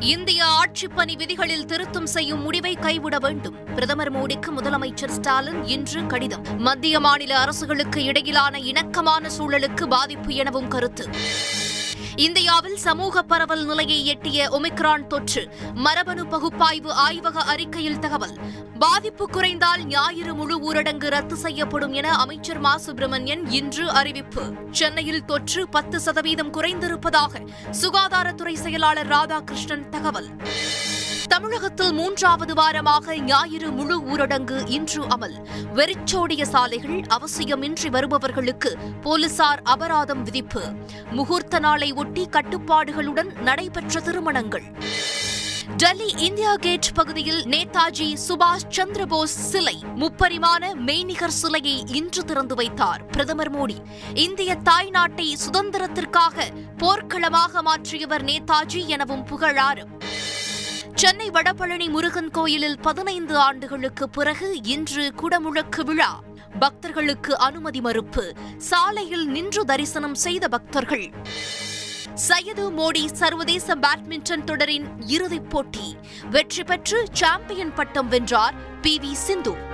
இந்திய ஆட்சிப்பணி விதிகளில் திருத்தம் செய்யும் முடிவை கைவிட வேண்டும். பிரதமர் மோடிக்கு முதலமைச்சர் ஸ்டாலின் இன்று கடிதம். மத்திய மாநில அரசுகளுக்கு இடையிலான இணக்கமான சூழலுக்கு பாதிப்பு எனவும் கருத்து. இந்தியாவில் சமூக பரவல் நிலையை எட்டிய ஒமிக்ரான் தொற்று. மரபணு பகுப்பாய்வு ஆய்வக அறிக்கையில் தகவல். பாதிப்பு குறைந்தால் ஞாயிறு முழு ஊரடங்கு ரத்து செய்யப்படும் என அமைச்சர் மா. சுப்பிரமணியன் இன்று அறிவிப்பு. சென்னையில் தொற்று பத்து சதவீதம் குறைந்திருப்பதாக சுகாதாரத்துறை செயலாளர் ராதாகிருஷ்ணன் தகவல். தமிழகத்தில் மூன்றாவது வாரமாக ஞாயிறு முழு ஊரடங்கு இன்று அமல். வெறிச்சோடிய சாலைகள் அவசியமின்றி வருபவர்களுக்கு போலீசார் அபராதம் விதிப்பு. முகூர்த்த நாளை ஒட்டி கட்டுப்பாடுகளுடன் நடைபெற்ற திருமணங்கள். டெல்லி இந்தியா கேட் பகுதியில் நேதாஜி சுபாஷ் சந்திரபோஸ் சிலை முப்பரிமாண மெய்நிகர் சிலையை இன்று திறந்து வைத்தார் பிரதமர் மோடி. இந்திய தாய் நாட்டை சுதந்திரத்திற்காக போர்க்களமாக மாற்றியவர் நேதாஜி எனவும் புகழாரம். சென்னை வடபழனி முருகன் கோயிலில் பதினைந்து ஆண்டுகளுக்கு பிறகு இன்று குடமுழக்கு விழா. பக்தர்களுக்கு அனுமதி மறுப்பு. சாலையில் நின்று தரிசனம் செய்த பக்தர்கள். சையது மோடி சர்வதேச பேட்மிண்டன் தொடரின் இறுதிப் போட்டி. வெற்றி பெற்று சாம்பியன் பட்டம் வென்றார் பி வி சிந்து.